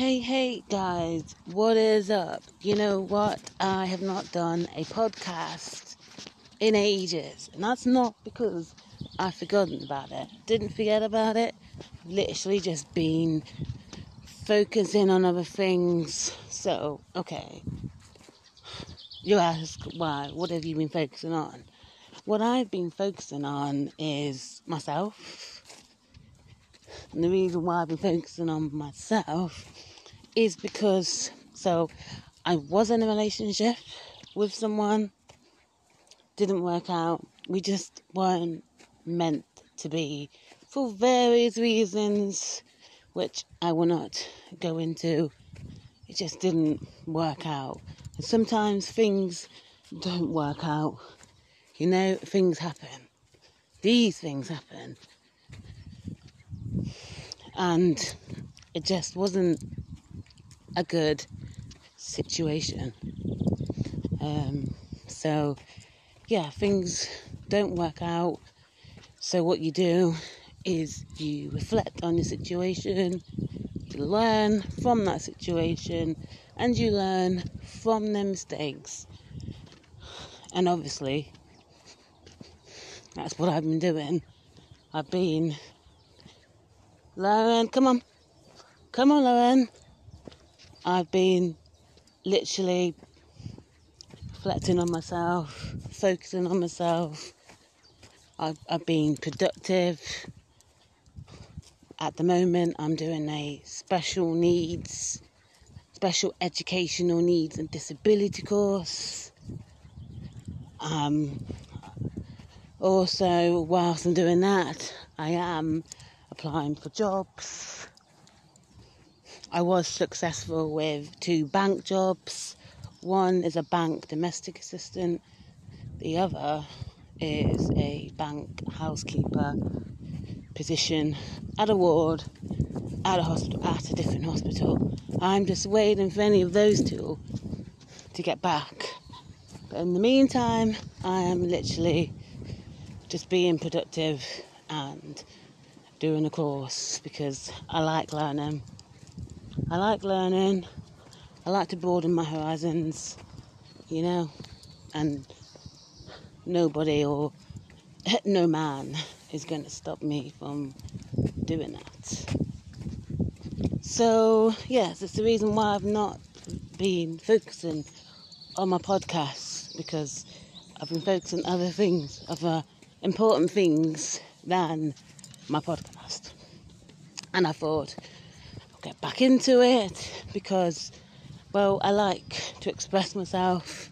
Hey, hey, guys, what is up? You know what? I have not done a podcast in ages, and that's not because I've forgotten about it. Didn't forget about it. Literally just been focusing on other things. So, okay. You ask why? What have you been focusing on? What I've been focusing on is myself and the reason why I've been focusing on myself is because, so I was in a relationship with someone, didn't work out. We just weren't meant to be for various reasons, which I will not go into. It just didn't work out. And sometimes things don't work out. You know, things happen. These things happen and it just wasn't a good situation. Um, so, yeah, things don't work out. So, what you do is you reflect on your situation, you learn from that situation, and you learn from the mistakes. And obviously, that's what I've been doing. I've been Lauren, come on. Come on, Lauren. I've been literally reflecting on myself, focusing on myself. I've, I've been productive. At the moment, I'm doing a special needs, special educational needs and disability course. Um, also, whilst I'm doing that, I am applying for jobs. I was successful with two bank jobs. One is a bank domestic assistant, the other is a bank housekeeper position at a ward, at a hospital, at a different hospital. I'm just waiting for any of those two to get back. But in the meantime, I am literally just being productive and doing a course because I like learning. I like learning. I like to broaden my horizons, you know, and nobody or no man is going to stop me from doing that. So, yes, it's the reason why I've not been focusing on my podcast because I've been focusing on other things, other important things than my podcast. And I thought, I'll get back into it because, well, I like to express myself,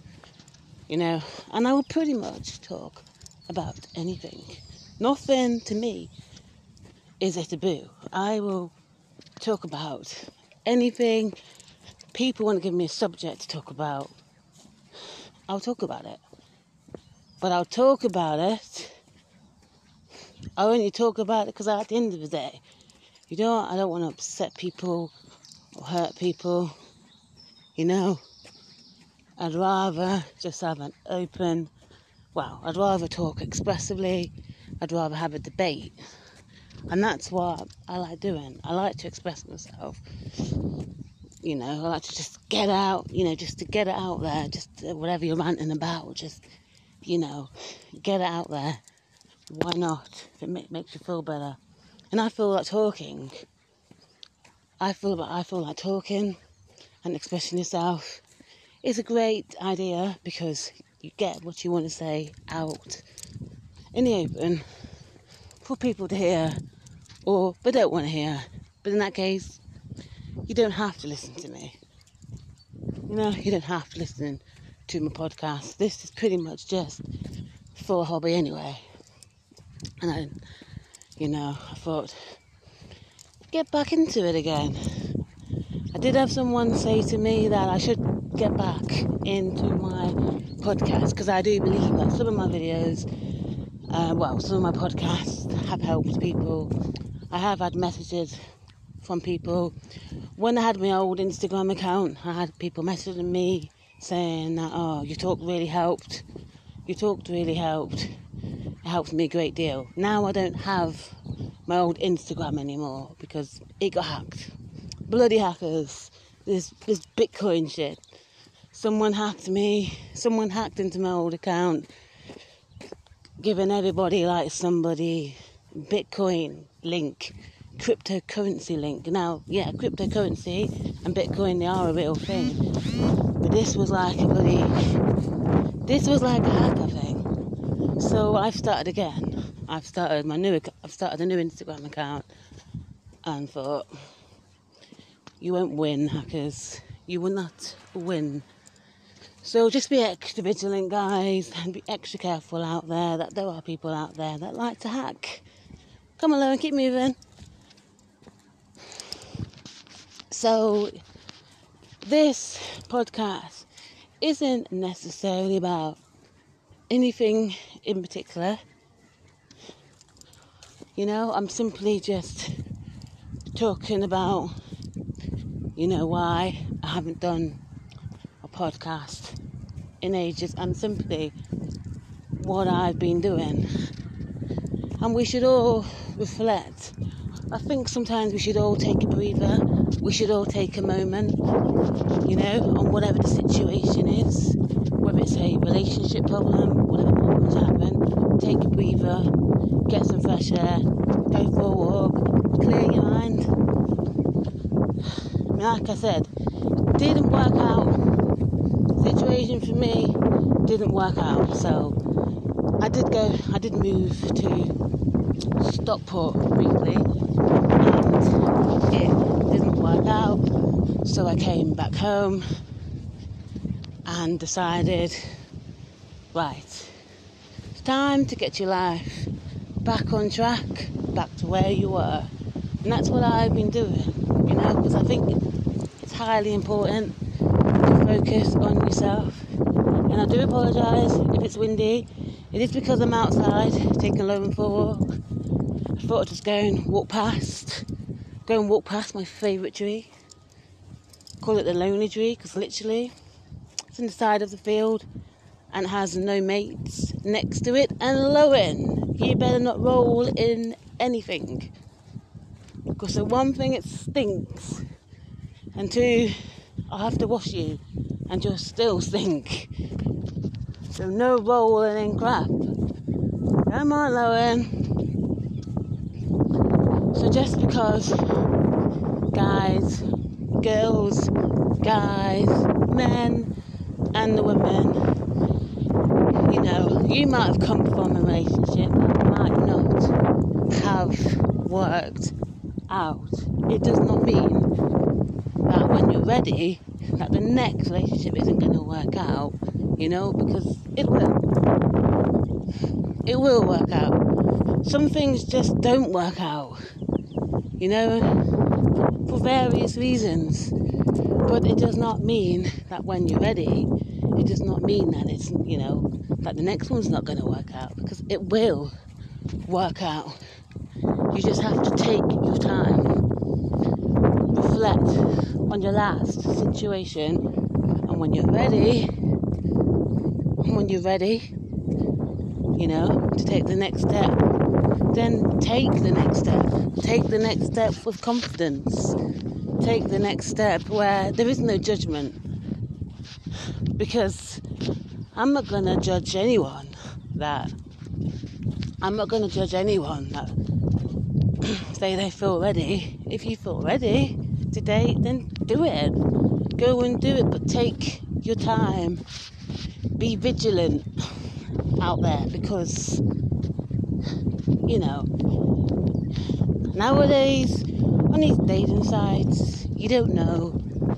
you know, and I will pretty much talk about anything. Nothing to me is a taboo. I will talk about anything. People want to give me a subject to talk about. I'll talk about it. But I'll talk about it I only talk about it because at the end of the day, you know, I don't want to upset people or hurt people. You know, I'd rather just have an open, well, I'd rather talk expressively. I'd rather have a debate. And that's what I like doing. I like to express myself. You know, I like to just get out, you know, just to get it out there, just whatever you're ranting about, just, you know, get it out there why not? If it makes you feel better. And I feel like talking. I feel like, I feel like talking and expressing yourself is a great idea because you get what you want to say out in the open for people to hear or they don't want to hear. But in that case, you don't have to listen to me. You know, you don't have to listen to my podcast. This is pretty much just for a hobby anyway. And I, you know, I thought, get back into it again. I did have someone say to me that I should get back into my podcast because I do believe that some of my videos, uh, well, some of my podcasts have helped people. I have had messages from people. When I had my old Instagram account, I had people messaging me saying that, oh, your talk really helped. Your talk really helped helps me a great deal. Now I don't have my old Instagram anymore because it got hacked. bloody hackers. This this Bitcoin shit. Someone hacked me. Someone hacked into my old account, giving everybody like somebody Bitcoin link, cryptocurrency link. Now, yeah, cryptocurrency and Bitcoin they are a real thing, but this was like a bloody. This was like a hacker thing. So I've started again. I've started my new. I've started a new Instagram account, and thought, you won't win, hackers. You will not win. So just be extra vigilant, guys, and be extra careful out there that there are people out there that like to hack. Come along, keep moving. So, this podcast isn't necessarily about anything in particular. You know, I'm simply just talking about, you know, why I haven't done a podcast in ages and simply what I've been doing. And we should all reflect. I think sometimes we should all take a breather. We should all take a moment, you know, on whatever the situation is, it's a relationship problem, whatever problem's happen. Take a breather, get some fresh air, go for a walk, clear your mind. Like I said, didn't work out. Situation for me didn't work out, so I did go. I did move to Stockport briefly, and it didn't work out. So I came back home and decided, right, it's time to get your life back on track, back to where you were. And that's what I've been doing, you know, because I think it's highly important to focus on yourself. And I do apologise if it's windy. It is because I'm outside taking a walk I thought I'd just go and walk past, go and walk past my favourite tree. Call it the lonely tree because literally in the side of the field and has no mates next to it. And Lowen, you better not roll in anything because the one thing it stinks, and two, I have to wash you and you'll still stink. So no rolling in crap. Come on, Lowen. So just because guys, girls, guys, men, and the women, you know, you might have come from a relationship that might not have worked out. It does not mean that when you're ready, that the next relationship isn't going to work out, you know, because it will. It will work out. Some things just don't work out you know, for various reasons. But it does not mean that when you're ready, it does not mean that it's, you know, that the next one's not going to work out because it will work out. You just have to take your time, reflect on your last situation, and when you're ready, when you're ready, you know, to take the next step, then take the next step. Take the next step with confidence. Take the next step where there is no judgment. Because I'm not going to judge anyone that. I'm not going to judge anyone that say they feel ready. If you feel ready today, then do it. Go and do it, but take your time. Be vigilant out there because you know, nowadays on these dating sites, you don't know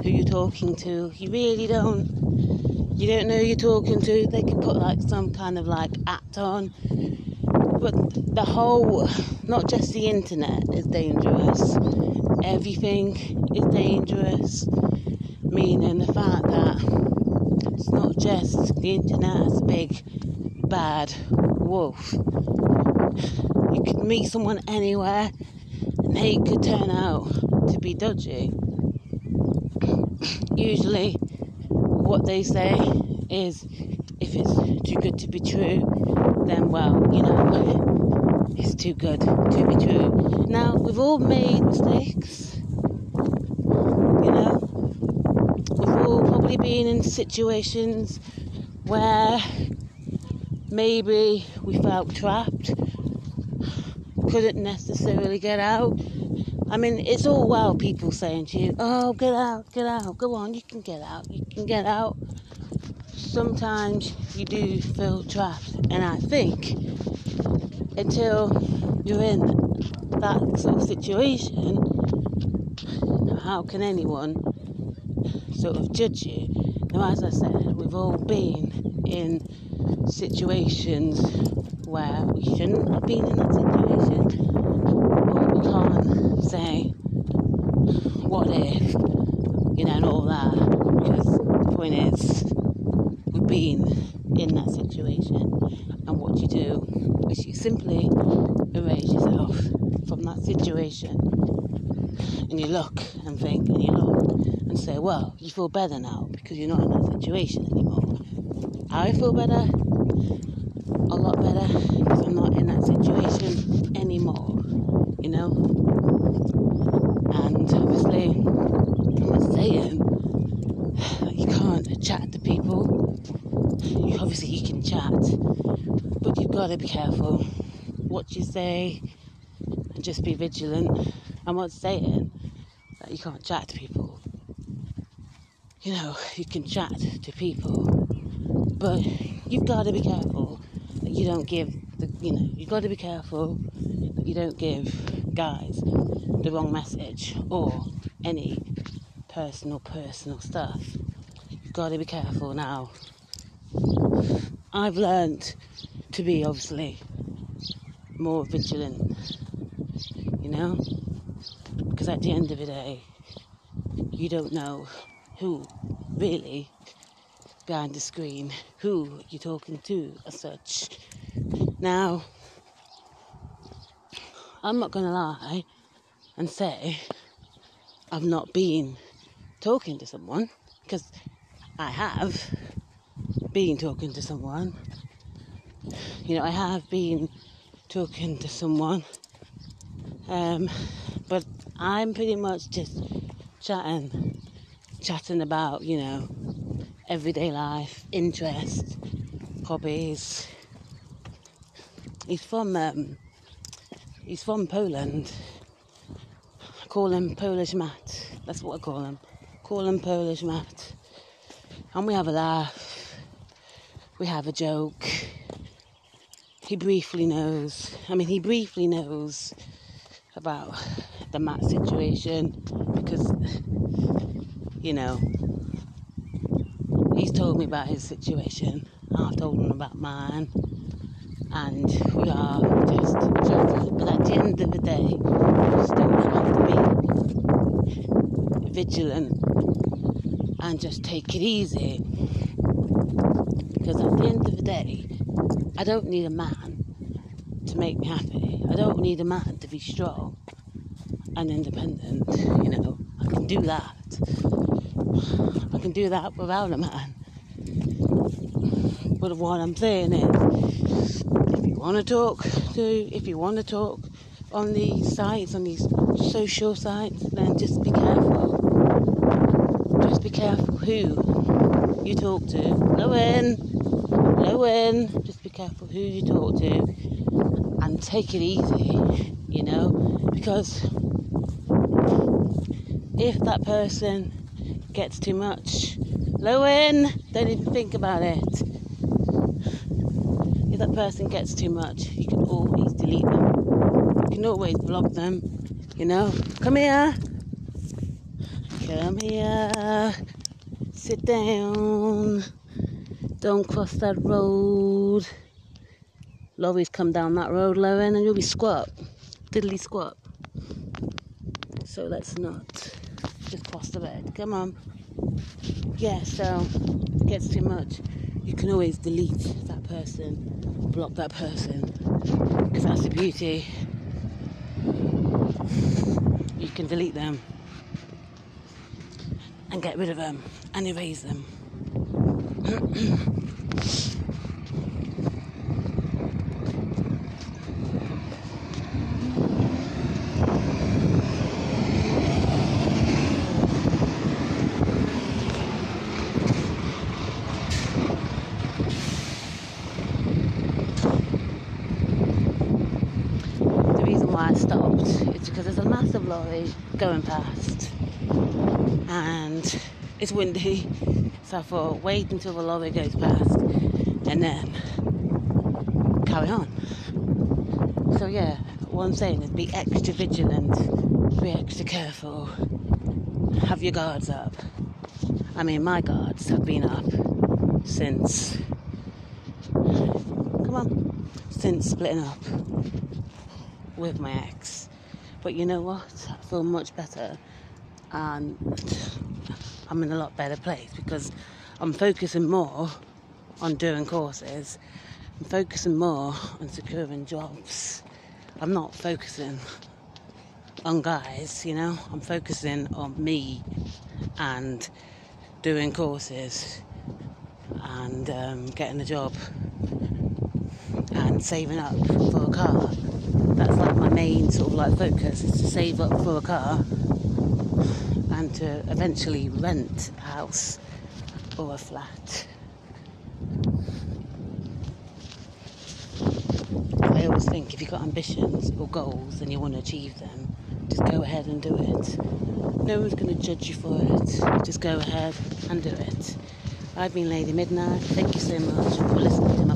who you're talking to. You really don't. You don't know who you're talking to. They can put like some kind of like act on. But the whole, not just the internet is dangerous. Everything is dangerous. Meaning the fact that it's not just the internet, it's a big bad wolf you could meet someone anywhere they could turn out to be dodgy. Usually, what they say is if it's too good to be true, then well, you know, it's too good to be true. Now, we've all made mistakes. You know, we've all probably been in situations where maybe we felt trapped, couldn't necessarily get out. I mean, it's all well people saying to you, oh, get out, get out, go on, you can get out, you can get out. Sometimes you do feel trapped, and I think until you're in that sort of situation, how can anyone sort of judge you? Now, as I said, we've all been in situations where we shouldn't have been in that situation, but we can't say, what if, you know, and all that, because the point is, we've been in that situation, and what you do is you simply erase yourself from that situation, and you look and think, and you look and say, well, you feel better now because you're not in that situation anymore. I feel better, a lot better, because I'm not in that situation anymore, you know? And obviously, I'm not saying that you can't chat to people. You, obviously, you can chat, but you've got to be careful what you say and just be vigilant. I'm not saying that you can't chat to people. You know, you can chat to people, but you've got to be careful that you don't give the, you know, you've got to be careful that you don't give guys the wrong message or any personal, personal stuff. You've got to be careful now. I've learned to be obviously more vigilant, you know, because at the end of the day, you don't know who really behind the screen, who you're talking to as such. Now, I'm not going to lie and say I've not been talking to someone because I have been talking to someone. You know, I have been talking to someone, um, but I'm pretty much just chatting, chatting about, you know, everyday life, interests, hobbies. He's from um, he's from Poland. I call him Polish Matt. That's what I call him. Call him Polish Matt. And we have a laugh. We have a joke. He briefly knows. I mean, he briefly knows about the Matt situation because, you know, told me about his situation. I've told him about mine. And we are just. But at the end of the day, you still have to be vigilant and just take it easy. Because at the end of the day, I don't need a man to make me happy. I don't need a man to be strong and independent. You know, I can do that. I can do that without a man. But what I'm saying is, if you want to talk to, if you want to talk on these sites, on these social sites, then just be careful. Just be careful who you talk to. Lowen, Lowen, just be careful who you talk to and take it easy, you know, because if that person gets too much, Lowen, don't even think about it. That person gets too much, you can always delete them. You can always block them, you know. Come here. Come here. Sit down. Don't cross that road. Lorries come down that road, Lowen, and you'll be squat. Diddly squat. So let's not just cross the road. Come on. Yeah, so it gets too much. You can always delete that person, block that person, because that's the beauty. You can delete them and get rid of them and erase them. The reason why I stopped is because there's a massive lorry going past and it's windy. So I thought, wait until the lorry goes past and then carry on. So, yeah, what I'm saying is be extra vigilant, be extra careful, have your guards up. I mean, my guards have been up since Come on, since splitting up with my ex. But you know what? I feel much better, and I'm in a lot better place because I'm focusing more on doing courses. I'm focusing more on securing jobs. I'm not focusing on guys, you know, I'm focusing on me and doing courses and um, getting a job and saving up for a car. That's like my main sort of like focus is to save up for a car and to eventually rent a house or a flat. I always think if you've got ambitions or goals and you want to achieve them, just go ahead and do it. No one's going to judge you for it. Just go ahead and do it. I've been Lady Midnight. Thank you so much for listening to